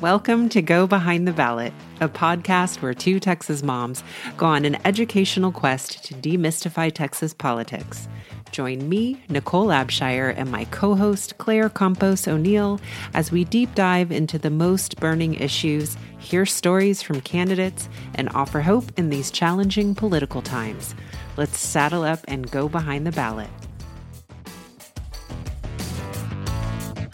Welcome to Go Behind the Ballot, a podcast where two Texas moms go on an educational quest to demystify Texas politics. Join me, Nicole Abshire, and my co host, Claire Campos O'Neill, as we deep dive into the most burning issues, hear stories from candidates, and offer hope in these challenging political times. Let's saddle up and go behind the ballot.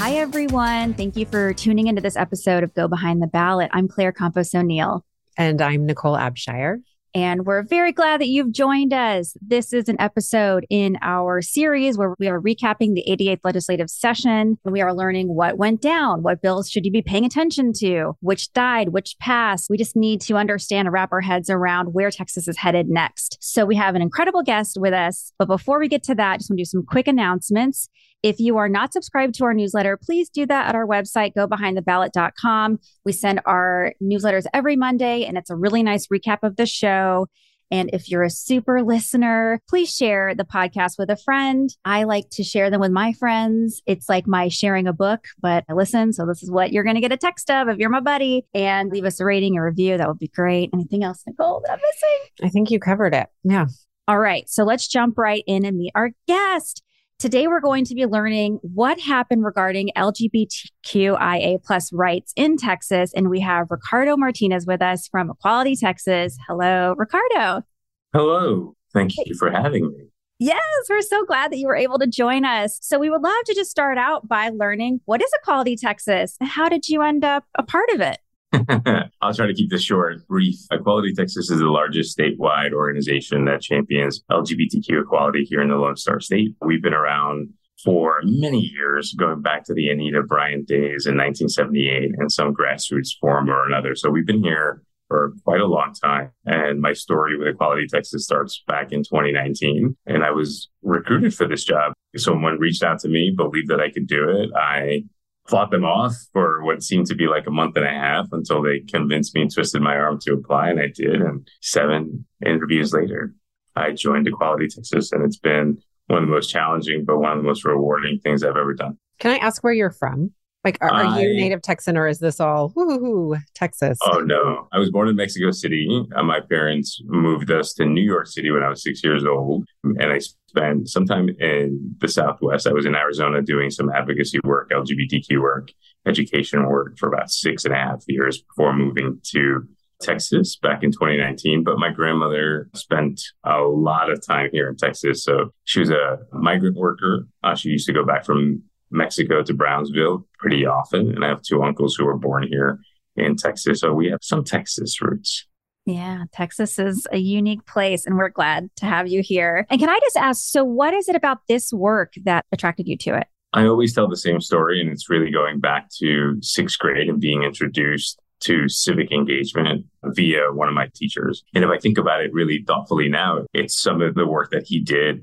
Hi, everyone. Thank you for tuning into this episode of Go Behind the Ballot. I'm Claire Campos O'Neill. And I'm Nicole Abshire. And we're very glad that you've joined us. This is an episode in our series where we are recapping the 88th legislative session. We are learning what went down, what bills should you be paying attention to, which died, which passed. We just need to understand and wrap our heads around where Texas is headed next. So we have an incredible guest with us. But before we get to that, just want to do some quick announcements. If you are not subscribed to our newsletter, please do that at our website, gobehindtheballot.com. We send our newsletters every Monday, and it's a really nice recap of the show. And if you're a super listener, please share the podcast with a friend. I like to share them with my friends. It's like my sharing a book, but I listen. So this is what you're going to get a text of if you're my buddy and leave us a rating or review. That would be great. Anything else, Nicole, that I'm missing? I think you covered it. Yeah. All right. So let's jump right in and meet our guest. Today, we're going to be learning what happened regarding LGBTQIA plus rights in Texas. And we have Ricardo Martinez with us from Equality Texas. Hello, Ricardo. Hello. Thank you for having me. Yes, we're so glad that you were able to join us. So, we would love to just start out by learning what is Equality Texas and how did you end up a part of it? I'll try to keep this short, brief. Equality Texas is the largest statewide organization that champions LGBTQ equality here in the Lone Star State. We've been around for many years, going back to the Anita Bryant days in 1978 and some grassroots form or another. So we've been here for quite a long time. And my story with Equality Texas starts back in 2019. And I was recruited for this job. Someone reached out to me, believed that I could do it. I fought them off for what seemed to be like a month and a half until they convinced me and twisted my arm to apply. And I did. And seven interviews later, I joined Equality Texas. And it's been one of the most challenging, but one of the most rewarding things I've ever done. Can I ask where you're from? Like, are, are you native Texan or is this all woo hoo Texas? Oh, no. I was born in Mexico City. Uh, my parents moved us to New York City when I was six years old. And I spent some time in the Southwest. I was in Arizona doing some advocacy work, LGBTQ work, education work for about six and a half years before moving to Texas back in 2019, but my grandmother spent a lot of time here in Texas. So she was a migrant worker. Uh, she used to go back from Mexico to Brownsville pretty often. And I have two uncles who were born here in Texas. So we have some Texas roots. Yeah, Texas is a unique place, and we're glad to have you here. And can I just ask so, what is it about this work that attracted you to it? I always tell the same story, and it's really going back to sixth grade and being introduced to civic engagement via one of my teachers. And if I think about it really thoughtfully now, it's some of the work that he did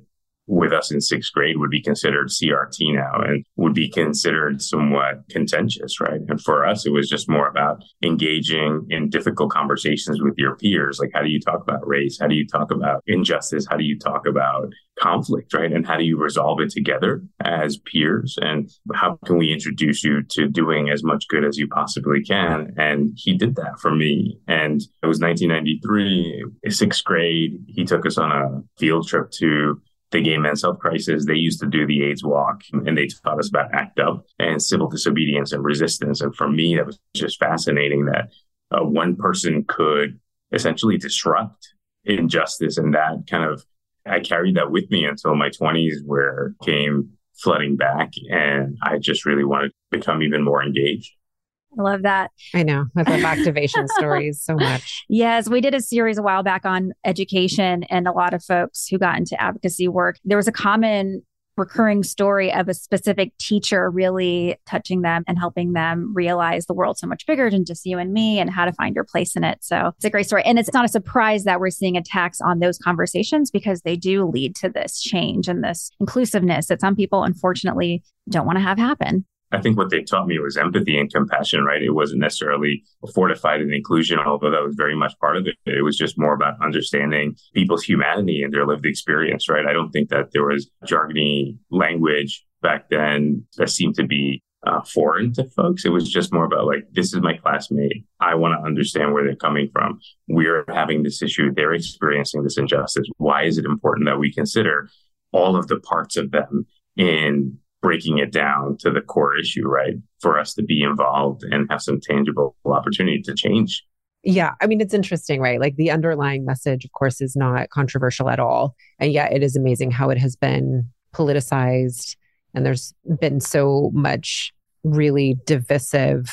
with us in sixth grade would be considered CRT now and would be considered somewhat contentious, right? And for us, it was just more about engaging in difficult conversations with your peers. Like, how do you talk about race? How do you talk about injustice? How do you talk about conflict, right? And how do you resolve it together as peers? And how can we introduce you to doing as much good as you possibly can? And he did that for me. And it was 1993, sixth grade. He took us on a field trip to the gay men's health crisis, they used to do the AIDS walk and they taught us about ACT UP and civil disobedience and resistance. And for me, that was just fascinating that uh, one person could essentially disrupt injustice. And that kind of, I carried that with me until my 20s, where came flooding back. And I just really wanted to become even more engaged. I love that. I know. I love activation stories so much. Yes, we did a series a while back on education and a lot of folks who got into advocacy work. There was a common recurring story of a specific teacher really touching them and helping them realize the world so much bigger than just you and me and how to find your place in it. So it's a great story. And it's not a surprise that we're seeing attacks on those conversations because they do lead to this change and this inclusiveness that some people unfortunately don't want to have happen. I think what they taught me was empathy and compassion, right? It wasn't necessarily fortified in inclusion, although that was very much part of it. It was just more about understanding people's humanity and their lived experience, right? I don't think that there was jargony language back then that seemed to be uh, foreign to folks. It was just more about like, this is my classmate. I want to understand where they're coming from. We're having this issue. They're experiencing this injustice. Why is it important that we consider all of the parts of them in breaking it down to the core issue, right? For us to be involved and have some tangible opportunity to change. Yeah. I mean, it's interesting, right? Like the underlying message, of course, is not controversial at all. And yet it is amazing how it has been politicized. And there's been so much really divisive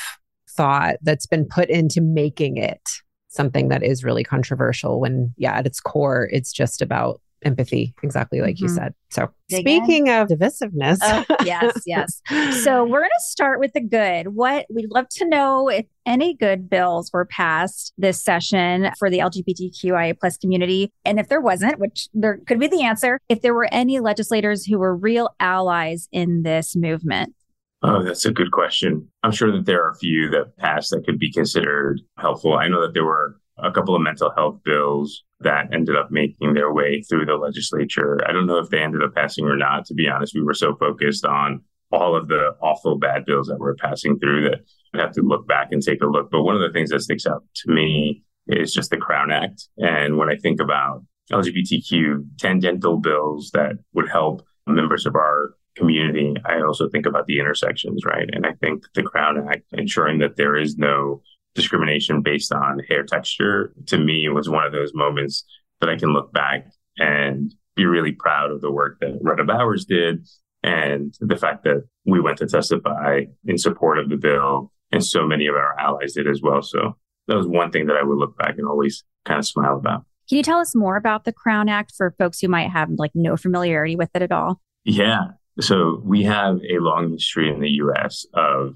thought that's been put into making it something that is really controversial when, yeah, at its core, it's just about empathy, exactly like mm-hmm. you said. So, Dig speaking in. of divisiveness, oh, yes, yes. So, we're going to start with the good. What we'd love to know if any good bills were passed this session for the LGBTQIA plus community, and if there wasn't, which there could be the answer, if there were any legislators who were real allies in this movement. Oh, that's a good question. I'm sure that there are a few that passed that could be considered helpful. I know that there were a couple of mental health bills that ended up making their way through the legislature. I don't know if they ended up passing or not. To be honest, we were so focused on all of the awful bad bills that were passing through that I'd have to look back and take a look. But one of the things that sticks out to me is just the Crown Act. And when I think about LGBTQ tangential bills that would help members of our community, I also think about the intersections, right? And I think the Crown Act ensuring that there is no discrimination based on hair texture to me was one of those moments that I can look back and be really proud of the work that Rhetta Bowers did and the fact that we went to testify in support of the bill and so many of our allies did as well. So that was one thing that I would look back and always kind of smile about. Can you tell us more about the Crown Act for folks who might have like no familiarity with it at all? Yeah. So we have a long history in the US of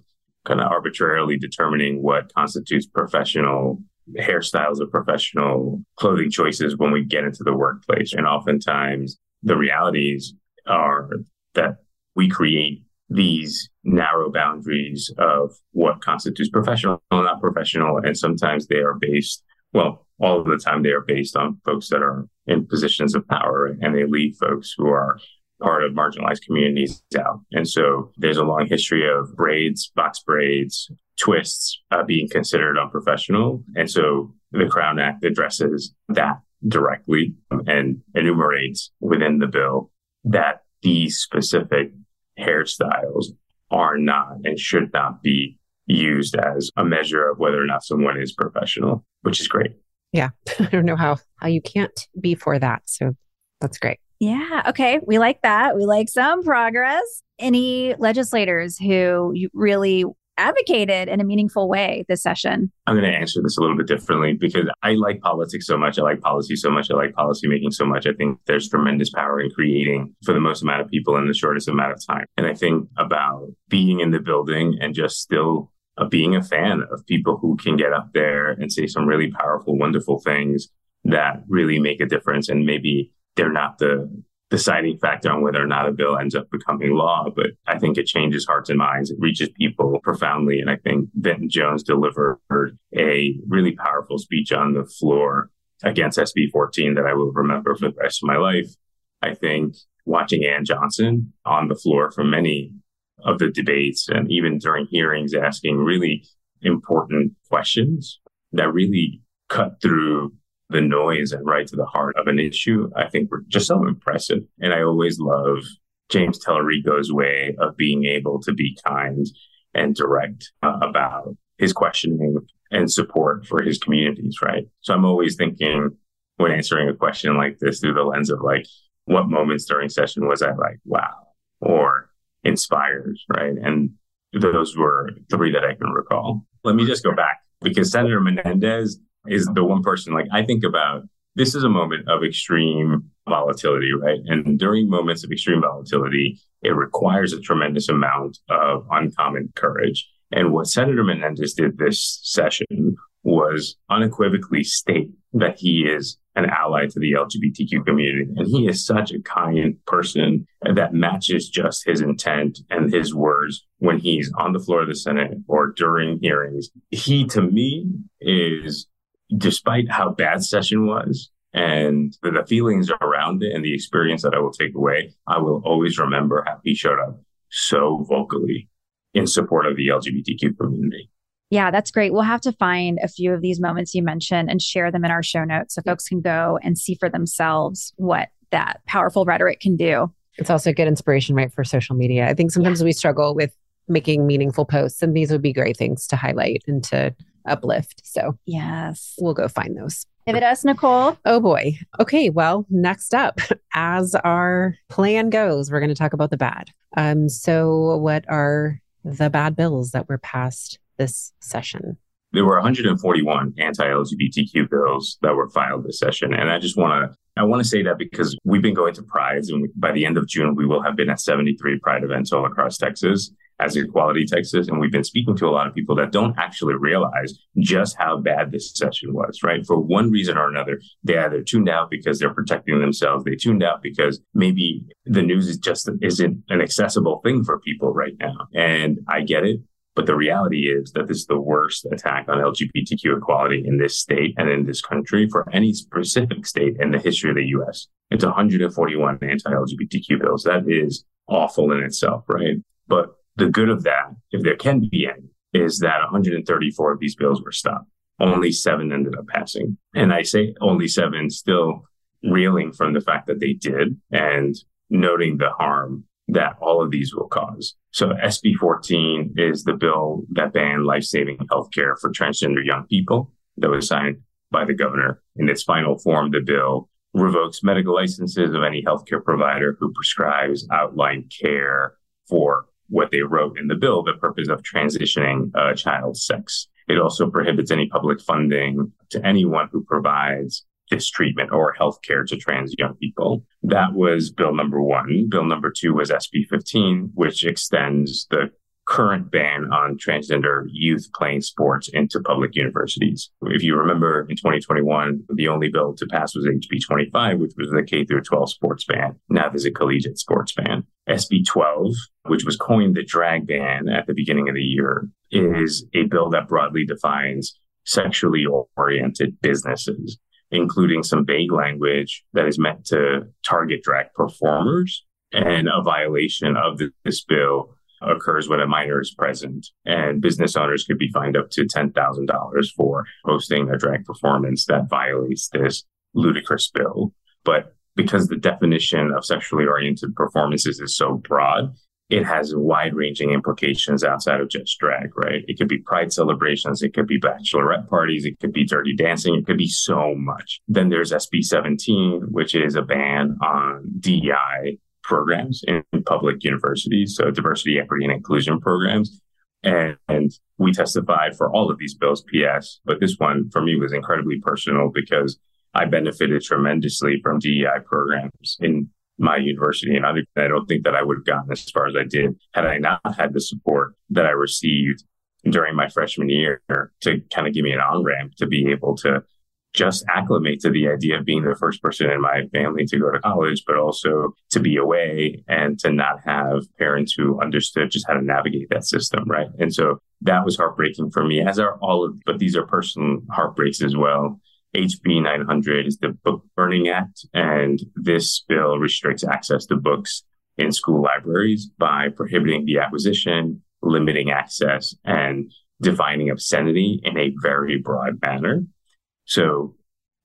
kind of arbitrarily determining what constitutes professional hairstyles or professional clothing choices when we get into the workplace. And oftentimes the realities are that we create these narrow boundaries of what constitutes professional and not professional. And sometimes they are based, well, all of the time they are based on folks that are in positions of power and they leave folks who are part of marginalized communities out. And so there's a long history of braids, box braids, twists uh, being considered unprofessional. And so the Crown Act addresses that directly and enumerates within the bill that these specific hairstyles are not and should not be used as a measure of whether or not someone is professional, which is great. Yeah. I don't know how, how you can't be for that. So that's great. Yeah. Okay. We like that. We like some progress. Any legislators who really advocated in a meaningful way this session? I'm going to answer this a little bit differently because I like politics so much. I like policy so much. I like policy making so much. I think there's tremendous power in creating for the most amount of people in the shortest amount of time. And I think about being in the building and just still uh, being a fan of people who can get up there and say some really powerful, wonderful things that really make a difference and maybe they're not the deciding factor on whether or not a bill ends up becoming law, but I think it changes hearts and minds. It reaches people profoundly. And I think Venton Jones delivered a really powerful speech on the floor against SB 14 that I will remember for the rest of my life. I think watching Ann Johnson on the floor for many of the debates and even during hearings asking really important questions that really cut through the noise and right to the heart of an issue, I think were just so impressive. And I always love James Talarico's way of being able to be kind and direct uh, about his questioning and support for his communities, right? So I'm always thinking when answering a question like this through the lens of like, what moments during session was I like, wow, or inspired, right? And those were three that I can recall. Let me just go back because Senator Menendez is the one person like I think about this is a moment of extreme volatility, right? And during moments of extreme volatility, it requires a tremendous amount of uncommon courage. And what Senator Menendez did this session was unequivocally state that he is an ally to the LGBTQ community. And he is such a kind person that matches just his intent and his words when he's on the floor of the Senate or during hearings. He, to me, is despite how bad session was and the, the feelings around it and the experience that I will take away, I will always remember how he showed up so vocally in support of the LGBTQ community. Yeah, that's great. We'll have to find a few of these moments you mentioned and share them in our show notes so folks can go and see for themselves what that powerful rhetoric can do. It's also good inspiration, right, for social media. I think sometimes yeah. we struggle with making meaningful posts, and these would be great things to highlight and to uplift. So, yes, we'll go find those. Give it us, Nicole. Oh boy. Okay. Well, next up, as our plan goes, we're going to talk about the bad. Um, so, what are the bad bills that were passed this session? There were 141 anti-LGBTQ bills that were filed this session, and I just want to I want to say that because we've been going to prides, and by the end of June, we will have been at 73 Pride events all across Texas as Equality Texas. And we've been speaking to a lot of people that don't actually realize just how bad this session was, right? For one reason or another, they either tuned out because they're protecting themselves. They tuned out because maybe the news is just isn't an accessible thing for people right now. And I get it. But the reality is that this is the worst attack on LGBTQ equality in this state and in this country for any specific state in the history of the US. It's 141 anti-LGBTQ bills. That is awful in itself, right? But the good of that, if there can be any, is that 134 of these bills were stopped. Only seven ended up passing. And I say only seven, still reeling from the fact that they did and noting the harm that all of these will cause. So SB 14 is the bill that banned life-saving healthcare for transgender young people that was signed by the governor. In its final form, the bill revokes medical licenses of any healthcare provider who prescribes outline care for what they wrote in the bill, the purpose of transitioning a child's sex. It also prohibits any public funding to anyone who provides this treatment or healthcare to trans young people. That was bill number one. Bill number two was SB 15, which extends the current ban on transgender youth playing sports into public universities. If you remember in 2021, the only bill to pass was HB 25, which was the K through 12 sports ban. Now there's a collegiate sports ban. SB 12, which was coined the drag ban at the beginning of the year, is a bill that broadly defines sexually oriented businesses, including some vague language that is meant to target drag performers. And a violation of this bill occurs when a minor is present, and business owners could be fined up to $10,000 for hosting a drag performance that violates this ludicrous bill. But because the definition of sexually oriented performances is so broad, it has wide ranging implications outside of just drag, right? It could be pride celebrations. It could be bachelorette parties. It could be dirty dancing. It could be so much. Then there's SB 17, which is a ban on DEI programs in public universities, so diversity, equity, and inclusion programs. And, and, we testified for all of these bills, PS, but this one for me was incredibly personal because I benefited tremendously from DEI programs in my university. And I, I don't think that I would have gotten as far as I did had I not had the support that I received during my freshman year to kind of give me an on ramp to be able to just acclimate to the idea of being the first person in my family to go to college, but also to be away and to not have parents who understood just how to navigate that system. Right. And so that was heartbreaking for me, as are all of, but these are personal heartbreaks as well. HB 900 is the Book Burning Act, and this bill restricts access to books in school libraries by prohibiting the acquisition, limiting access, and defining obscenity in a very broad manner. So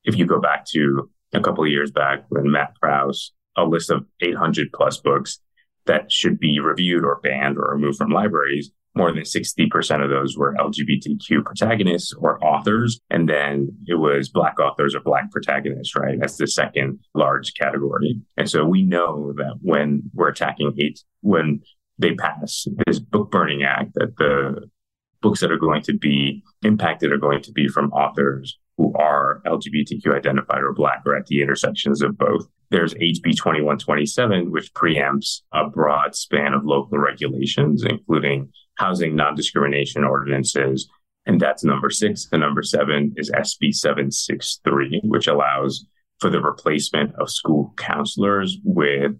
if you go back to a couple of years back when Matt Krause, a list of 800 plus books that should be reviewed or banned or removed from libraries, more than 60% of those were LGBTQ protagonists or authors. And then it was Black authors or Black protagonists, right? That's the second large category. And so we know that when we're attacking hate, when they pass this book burning act, that the books that are going to be impacted are going to be from authors who are LGBTQ identified or Black or at the intersections of both. There's HB 2127, which preempts a broad span of local regulations, including housing non discrimination ordinances. And that's number six. The number seven is SB 763, which allows for the replacement of school counselors with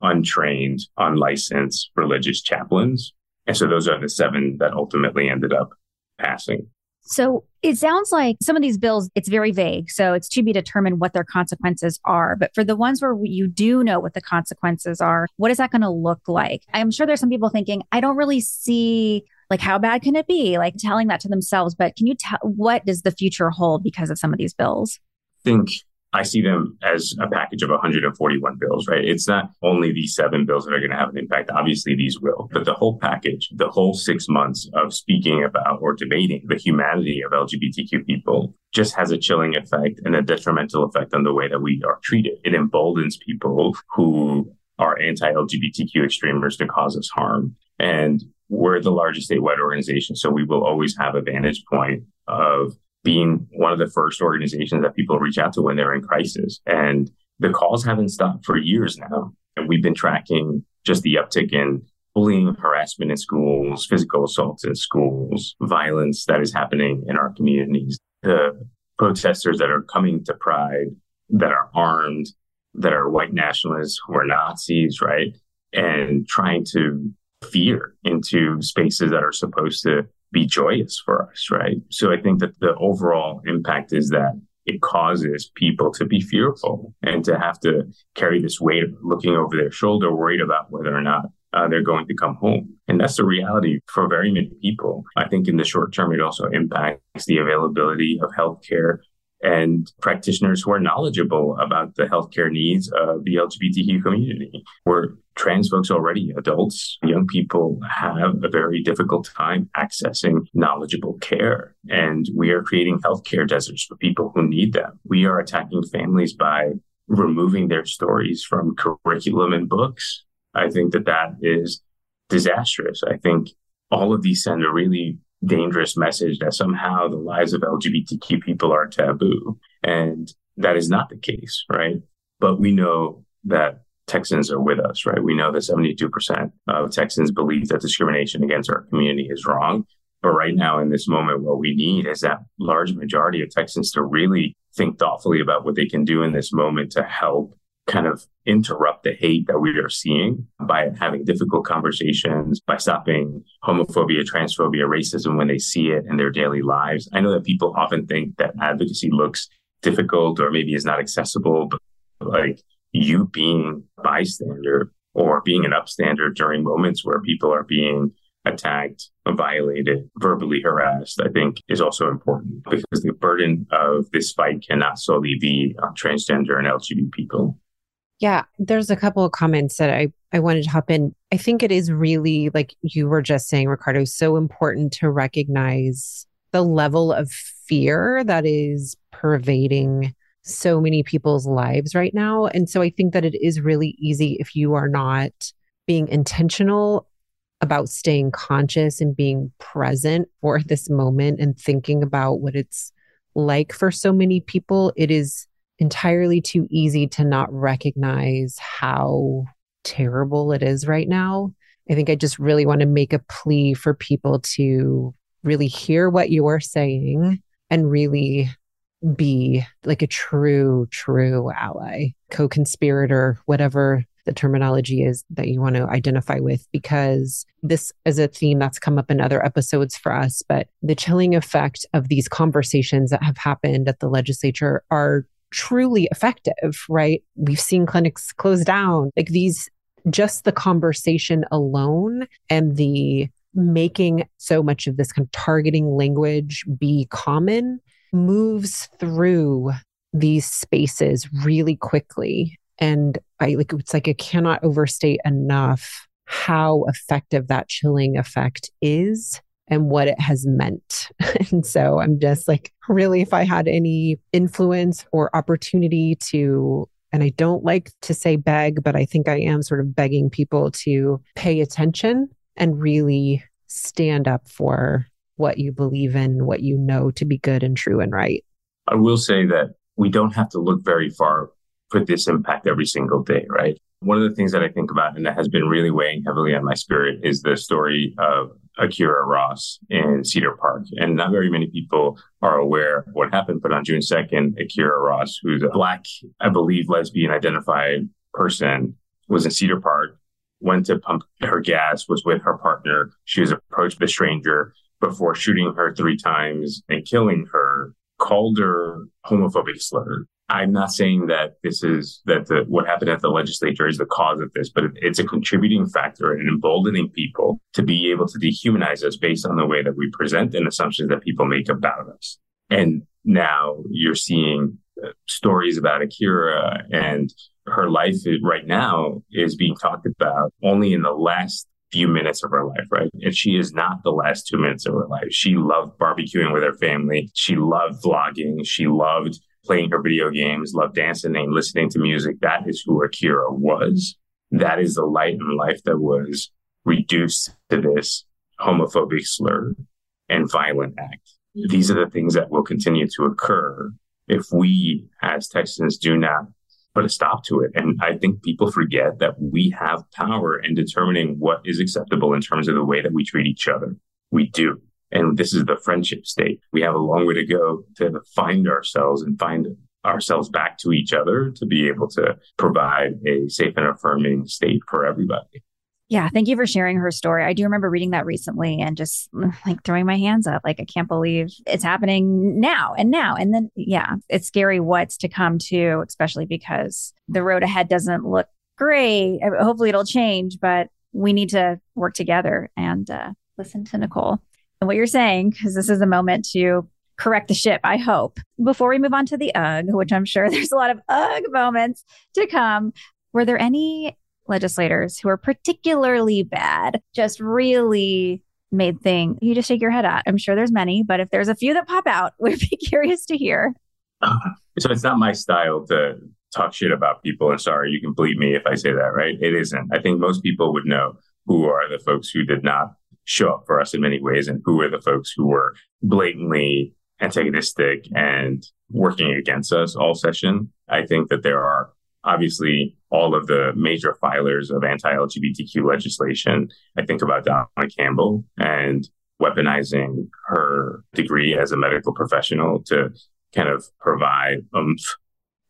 untrained, unlicensed religious chaplains. And so those are the seven that ultimately ended up passing. So it sounds like some of these bills, it's very vague. So it's to be determined what their consequences are. But for the ones where you do know what the consequences are, what is that going to look like? I'm sure there's some people thinking, I don't really see like how bad can it be? Like telling that to themselves. But can you tell what does the future hold because of some of these bills? Think I see them as a package of 141 bills, right? It's not only these seven bills that are going to have an impact. Obviously, these will, but the whole package, the whole six months of speaking about or debating the humanity of LGBTQ people just has a chilling effect and a detrimental effect on the way that we are treated. It emboldens people who are anti-LGBTQ extremists to cause us harm. And we're the largest statewide organization. So we will always have a vantage point of being one of the first organizations that people reach out to when they're in crisis. And the calls haven't stopped for years now. And we've been tracking just the uptick in bullying, harassment in schools, physical assaults in schools, violence that is happening in our communities. The protesters that are coming to Pride that are armed, that are white nationalists who are Nazis, right? And trying to fear into spaces that are supposed to be joyous for us, right? So I think that the overall impact is that it causes people to be fearful and to have to carry this weight of looking over their shoulder, worried about whether or not uh, they're going to come home. And that's the reality for very many people. I think in the short term, it also impacts the availability of healthcare and practitioners who are knowledgeable about the healthcare needs of the LGBTQ community. Where trans folks already, adults, young people have a very difficult time accessing knowledgeable care. And we are creating healthcare deserts for people who need them. We are attacking families by removing their stories from curriculum and books. I think that that is disastrous. I think all of these send a really dangerous message that somehow the lives of LGBTQ people are taboo. And that is not the case, right? But we know that Texans are with us, right? We know that 72% of Texans believe that discrimination against our community is wrong. But right now, in this moment, what we need is that large majority of Texans to really think thoughtfully about what they can do in this moment to help kind of interrupt the hate that we are seeing by having difficult conversations, by stopping homophobia, transphobia, racism when they see it in their daily lives. I know that people often think that advocacy looks difficult or maybe is not accessible, but like you being bystander or being an upstander during moments where people are being attacked, violated, verbally harassed, I think is also important because the burden of this fight cannot solely be on transgender and LGBT people. Yeah, there's a couple of comments that I, I wanted to hop in. I think it is really, like you were just saying, Ricardo, so important to recognize the level of fear that is pervading so many people's lives right now. And so I think that it is really easy if you are not being intentional about staying conscious and being present for this moment and thinking about what it's like for so many people. It is entirely too easy to not recognize how terrible it is right now. I think I just really want to make a plea for people to really hear what you are saying and really be like a true, true ally, co conspirator, whatever the terminology is that you want to identify with, because this is a theme that's come up in other episodes for us. But the chilling effect of these conversations that have happened at the legislature are truly effective, right? We've seen clinics close down. Like these, just the conversation alone and the making so much of this kind of targeting language be common moves through these spaces really quickly. And I like, it's like I cannot overstate enough how effective that chilling effect is and what it has meant. and so I'm just like, really, if I had any influence or opportunity to, and I don't like to say beg, but I think I am sort of begging people to pay attention and really stand up for what you believe in, what you know to be good and true and right. I will say that we don't have to look very far for this impact every single day, right? One of the things that I think about and that has been really weighing heavily on my spirit is the story of Akira Ross in Cedar Park. And not very many people are aware of what happened. But on June 2nd, Akira Ross, who's a Black, I believe, lesbian identified person, was in Cedar Park, went to pump her gas, was with her partner. She was approached by a stranger before shooting her three times and killing her, called her homophobic slur. I'm not saying that this is that the, what happened at the legislature is the cause of this, but it's a contributing factor in emboldening people to be able to dehumanize us based on the way that we present and assumptions that people make about us. And now you're seeing uh, stories about Akira and her life right now is being talked about only in the last few minutes of her life, right? And she is not the last two minutes of her life. She loved barbecuing with her family. She loved vlogging. She loved playing her video games, loved dancing and listening to music. That is who Akira was. That is the light in life that was reduced to this homophobic slur and violent act. Mm-hmm. These are the things that will continue to occur if we as Texans do not put a stop to it. And I think people forget that we have power in determining what is acceptable in terms of the way that we treat each other. We do. And this is the friendship state. We have a long way to go to find ourselves and find ourselves back to each other to be able to provide a safe and affirming state for everybody. Yeah, thank you for sharing her story. I do remember reading that recently and just like throwing my hands up. Like, I can't believe it's happening now and now. And then, yeah, it's scary what's to come too, especially because the road ahead doesn't look great. Hopefully, it'll change, but we need to work together and uh, listen to Nicole and what you're saying, because this is a moment to correct the ship, I hope. Before we move on to the UGG, which I'm sure there's a lot of UGG moments to come, were there any legislators who are particularly bad, just really made thing you just shake your head at. I'm sure there's many, but if there's a few that pop out, we'd be curious to hear. so it's not my style to talk shit about people. And sorry, you can bleep me if I say that, right? It isn't. I think most people would know who are the folks who did not show up for us in many ways and who are the folks who were blatantly antagonistic and working against us all session. I think that there are obviously all of the major filers of anti-LGBTQ legislation. I think about Donna Campbell and weaponizing her degree as a medical professional to kind of provide oomph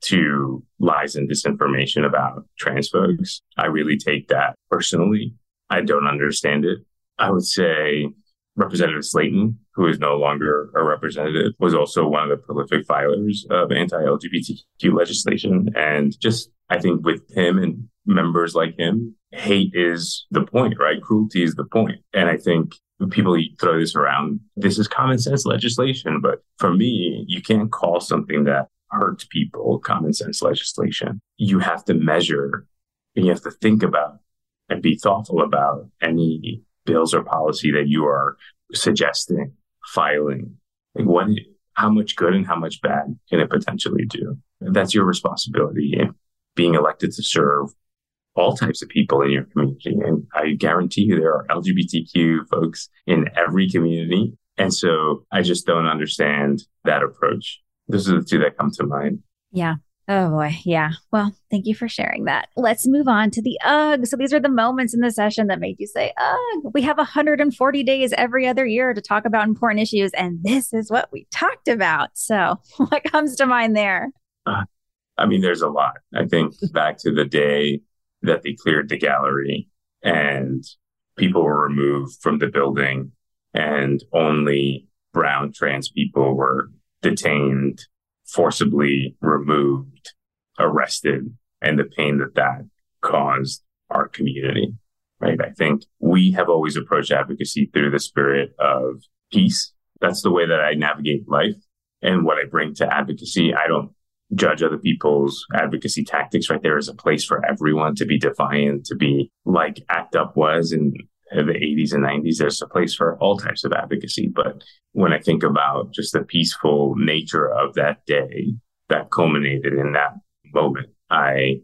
to lies and disinformation about trans folks. I really take that personally. I don't understand it. I would say Representative Slaton, who is no longer a representative, was also one of the prolific filers of anti-LGBTQ legislation. And just, I think with him and members like him, hate is the point, right? Cruelty is the point. And I think people throw this around. This is common sense legislation. But for me, you can't call something that hurts people common sense legislation. You have to measure and you have to think about and be thoughtful about any bills or policy that you are suggesting, filing? Like what, how much good and how much bad can it potentially do? That's your responsibility in being elected to serve all types of people in your community. And I guarantee you there are LGBTQ folks in every community. And so I just don't understand that approach. Those are the two that come to mind. Yeah. Oh boy. Yeah. Well, thank you for sharing that. Let's move on to the UGG. So these are the moments in the session that made you say, UGG. We have 140 days every other year to talk about important issues. And this is what we talked about. So what comes to mind there? Uh, I mean, there's a lot. I think back to the day that they cleared the gallery and people were removed from the building and only brown trans people were detained forcibly removed, arrested, and the pain that that caused our community. Right. I think we have always approached advocacy through the spirit of peace. That's the way that I navigate life and what I bring to advocacy. I don't judge other people's advocacy tactics, right? There is a place for everyone to be defiant, to be like ACT UP was in the 80s and 90s. There's a place for all types of advocacy. But when I think about just the peaceful nature of that day that culminated in that moment, I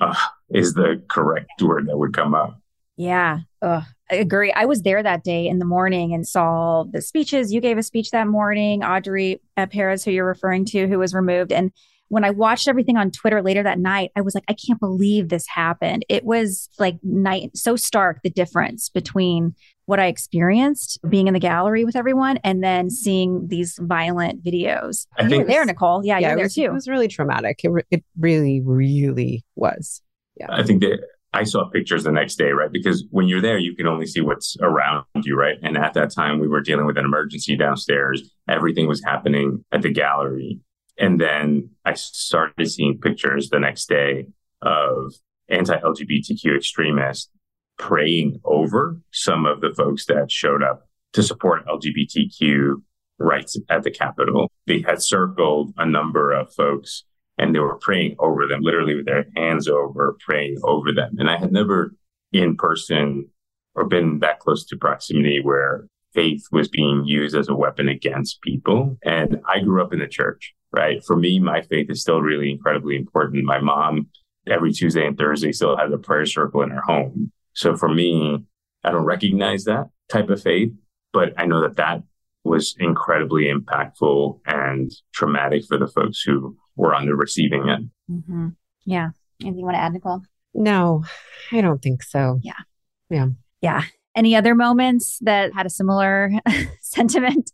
uh, is the correct word that would come up. Yeah. Ugh. I agree. I was there that day in the morning and saw the speeches. You gave a speech that morning, Audrey Perez, who you're referring to, who was removed. And when I watched everything on Twitter later that night, I was like, I can't believe this happened. It was like night so stark the difference between what I experienced being in the gallery with everyone and then mm-hmm. seeing these violent videos. I you were there, Nicole. Yeah, yeah you were there too. It was really traumatic. It, re- it really, really was. Yeah. I think that I saw pictures the next day, right? Because when you're there, you can only see what's around you, right? And at that time, we were dealing with an emergency downstairs. Everything was happening at the gallery. And then I started seeing pictures the next day of anti LGBTQ extremists praying over some of the folks that showed up to support LGBTQ rights at the Capitol. They had circled a number of folks and they were praying over them, literally with their hands over, praying over them. And I had never in person or been that close to proximity where faith was being used as a weapon against people. And I grew up in the church, right? For me, my faith is still really incredibly important. My mom, every Tuesday and Thursday, still has a prayer circle in her home. So for me, I don't recognize that type of faith, but I know that that was incredibly impactful and traumatic for the folks who were on the receiving end. Mm-hmm. Yeah. Anything you want to add, Nicole? No, I don't think so. Yeah. Yeah. Yeah. Any other moments that had a similar sentiment?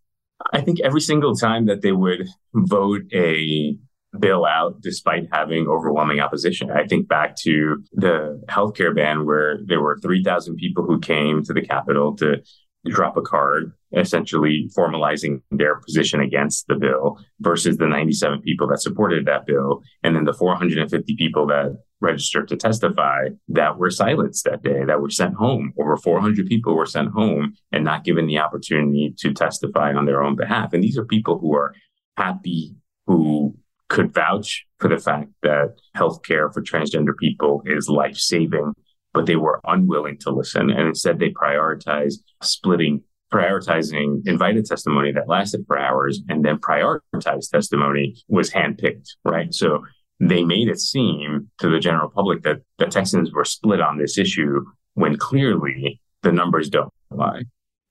I think every single time that they would vote a bill out despite having overwhelming opposition. I think back to the healthcare ban where there were 3,000 people who came to the Capitol to drop a card, essentially formalizing their position against the bill versus the 97 people that supported that bill. And then the 450 people that registered to testify that were silenced that day, that were sent home. Over 400 people were sent home and not given the opportunity to testify on their own behalf. And these are people who are happy, who could vouch for the fact that healthcare for transgender people is life saving but they were unwilling to listen. And instead, they prioritized splitting, prioritizing invited testimony that lasted for hours, and then prioritized testimony was handpicked, right? So they made it seem to the general public that the Texans were split on this issue when clearly the numbers don't lie.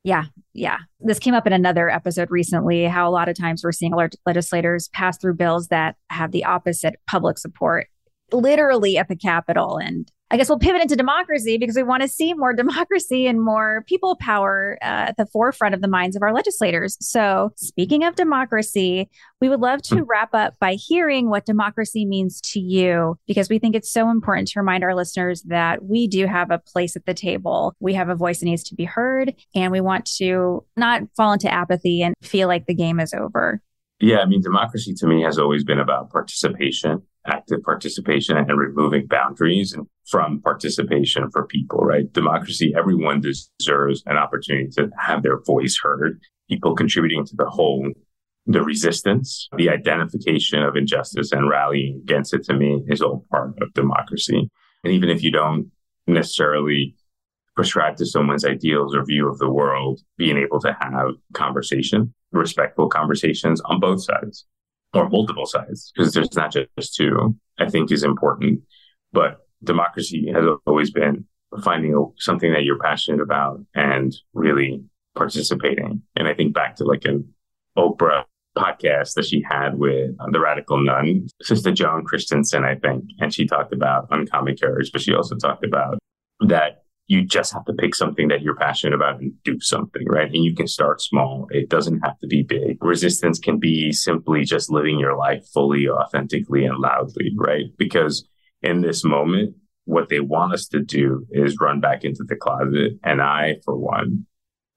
Yeah, yeah. This came up in another episode recently how a lot of times we're seeing legislators pass through bills that have the opposite public support literally at the Capitol. And I guess we'll pivot into democracy because we want to see more democracy and more people power uh, at the forefront of the minds of our legislators. So, speaking of democracy, we would love to wrap up by hearing what democracy means to you because we think it's so important to remind our listeners that we do have a place at the table. We have a voice that needs to be heard, and we want to not fall into apathy and feel like the game is over. Yeah, I mean, democracy to me has always been about participation active participation and removing boundaries from participation for people, right? Democracy, everyone deserves an opportunity to have their voice heard. People contributing to the whole, the resistance, the identification of injustice and rallying against it to me is all part of democracy. And even if you don't necessarily prescribe to someone's ideals or view of the world, being able to have conversation, respectful conversations on both sides or multiple sides, because there's not just two, I think is important. But democracy has always been finding something that you're passionate about and really participating. And I think back to like an Oprah podcast that she had with the radical nun, Sister Joan Christensen, I think. And she talked about uncommon courage, but she also talked about that you just have to pick something that you're passionate about and do something, right? And you can start small. It doesn't have to be big. Resistance can be simply just living your life fully, authentically, and loudly, right? Because in this moment, what they want us to do is run back into the closet. And I, for one,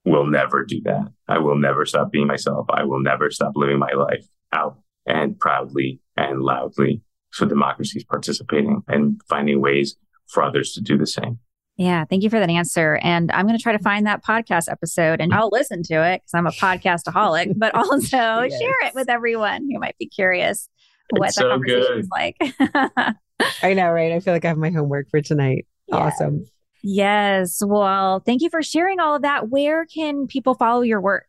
will never do that. I will never stop being myself. I will never stop living my life out and proudly and loudly. So democracy is participating and finding ways for others to do the same. Yeah, thank you for that answer. And I'm going to try to find that podcast episode and I'll listen to it because I'm a podcastaholic, but also yes. share it with everyone who might be curious what it's that so conversation is like. I know, right? I feel like I have my homework for tonight. Yes. Awesome. Yes. Well, thank you for sharing all of that. Where can people follow your work?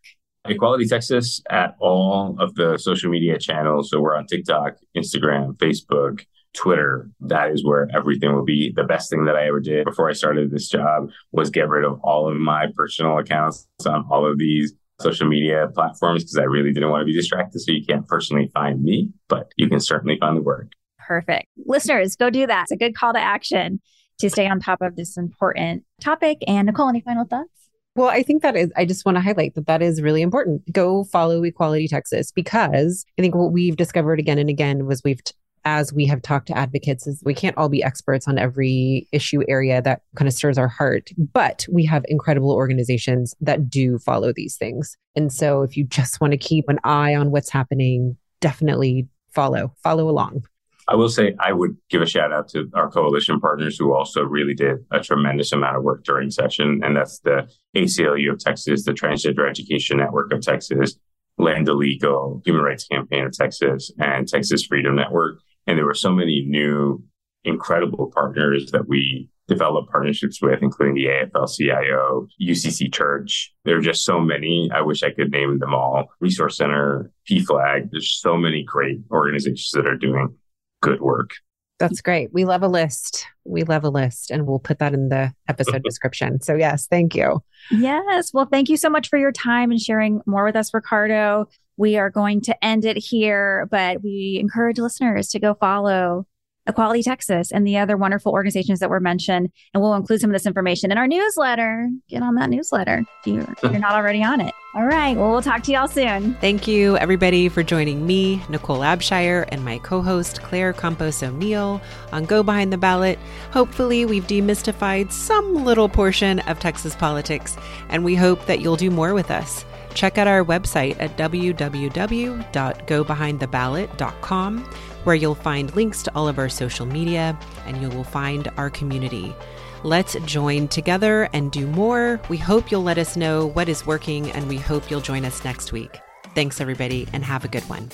Equality Texas at all of the social media channels. So we're on TikTok, Instagram, Facebook, Twitter, that is where everything will be. The best thing that I ever did before I started this job was get rid of all of my personal accounts on all of these social media platforms because I really didn't want to be distracted. So you can't personally find me, but you can certainly find the work. Perfect. Listeners, go do that. It's a good call to action to stay on top of this important topic. And Nicole, any final thoughts? Well, I think that is, I just want to highlight that that is really important. Go follow Equality Texas because I think what we've discovered again and again was we've t- as we have talked to advocates is we can't all be experts on every issue area that kind of stirs our heart, but we have incredible organizations that do follow these things. And so if you just want to keep an eye on what's happening, definitely follow, follow along. I will say I would give a shout out to our coalition partners who also really did a tremendous amount of work during session. And that's the ACLU of Texas, the Transgender Education Network of Texas, Lambda Legal, Human Rights Campaign of Texas, and Texas Freedom Network. And there were so many new, incredible partners that we developed partnerships with, including the AFL CIO, UCC Church. There are just so many. I wish I could name them all. Resource Center, PFLAG. There's so many great organizations that are doing good work. That's great. We love a list. We love a list, and we'll put that in the episode description. So, yes, thank you. Yes. Well, thank you so much for your time and sharing more with us, Ricardo. We are going to end it here, but we encourage listeners to go follow Equality Texas and the other wonderful organizations that were mentioned. And we'll include some of this information in our newsletter. Get on that newsletter if you're, if you're not already on it. All right. Well, we'll talk to y'all soon. Thank you, everybody, for joining me, Nicole Abshire, and my co host, Claire Campos O'Neill, on Go Behind the Ballot. Hopefully, we've demystified some little portion of Texas politics, and we hope that you'll do more with us. Check out our website at www.gobehindtheballot.com, where you'll find links to all of our social media and you will find our community. Let's join together and do more. We hope you'll let us know what is working, and we hope you'll join us next week. Thanks, everybody, and have a good one.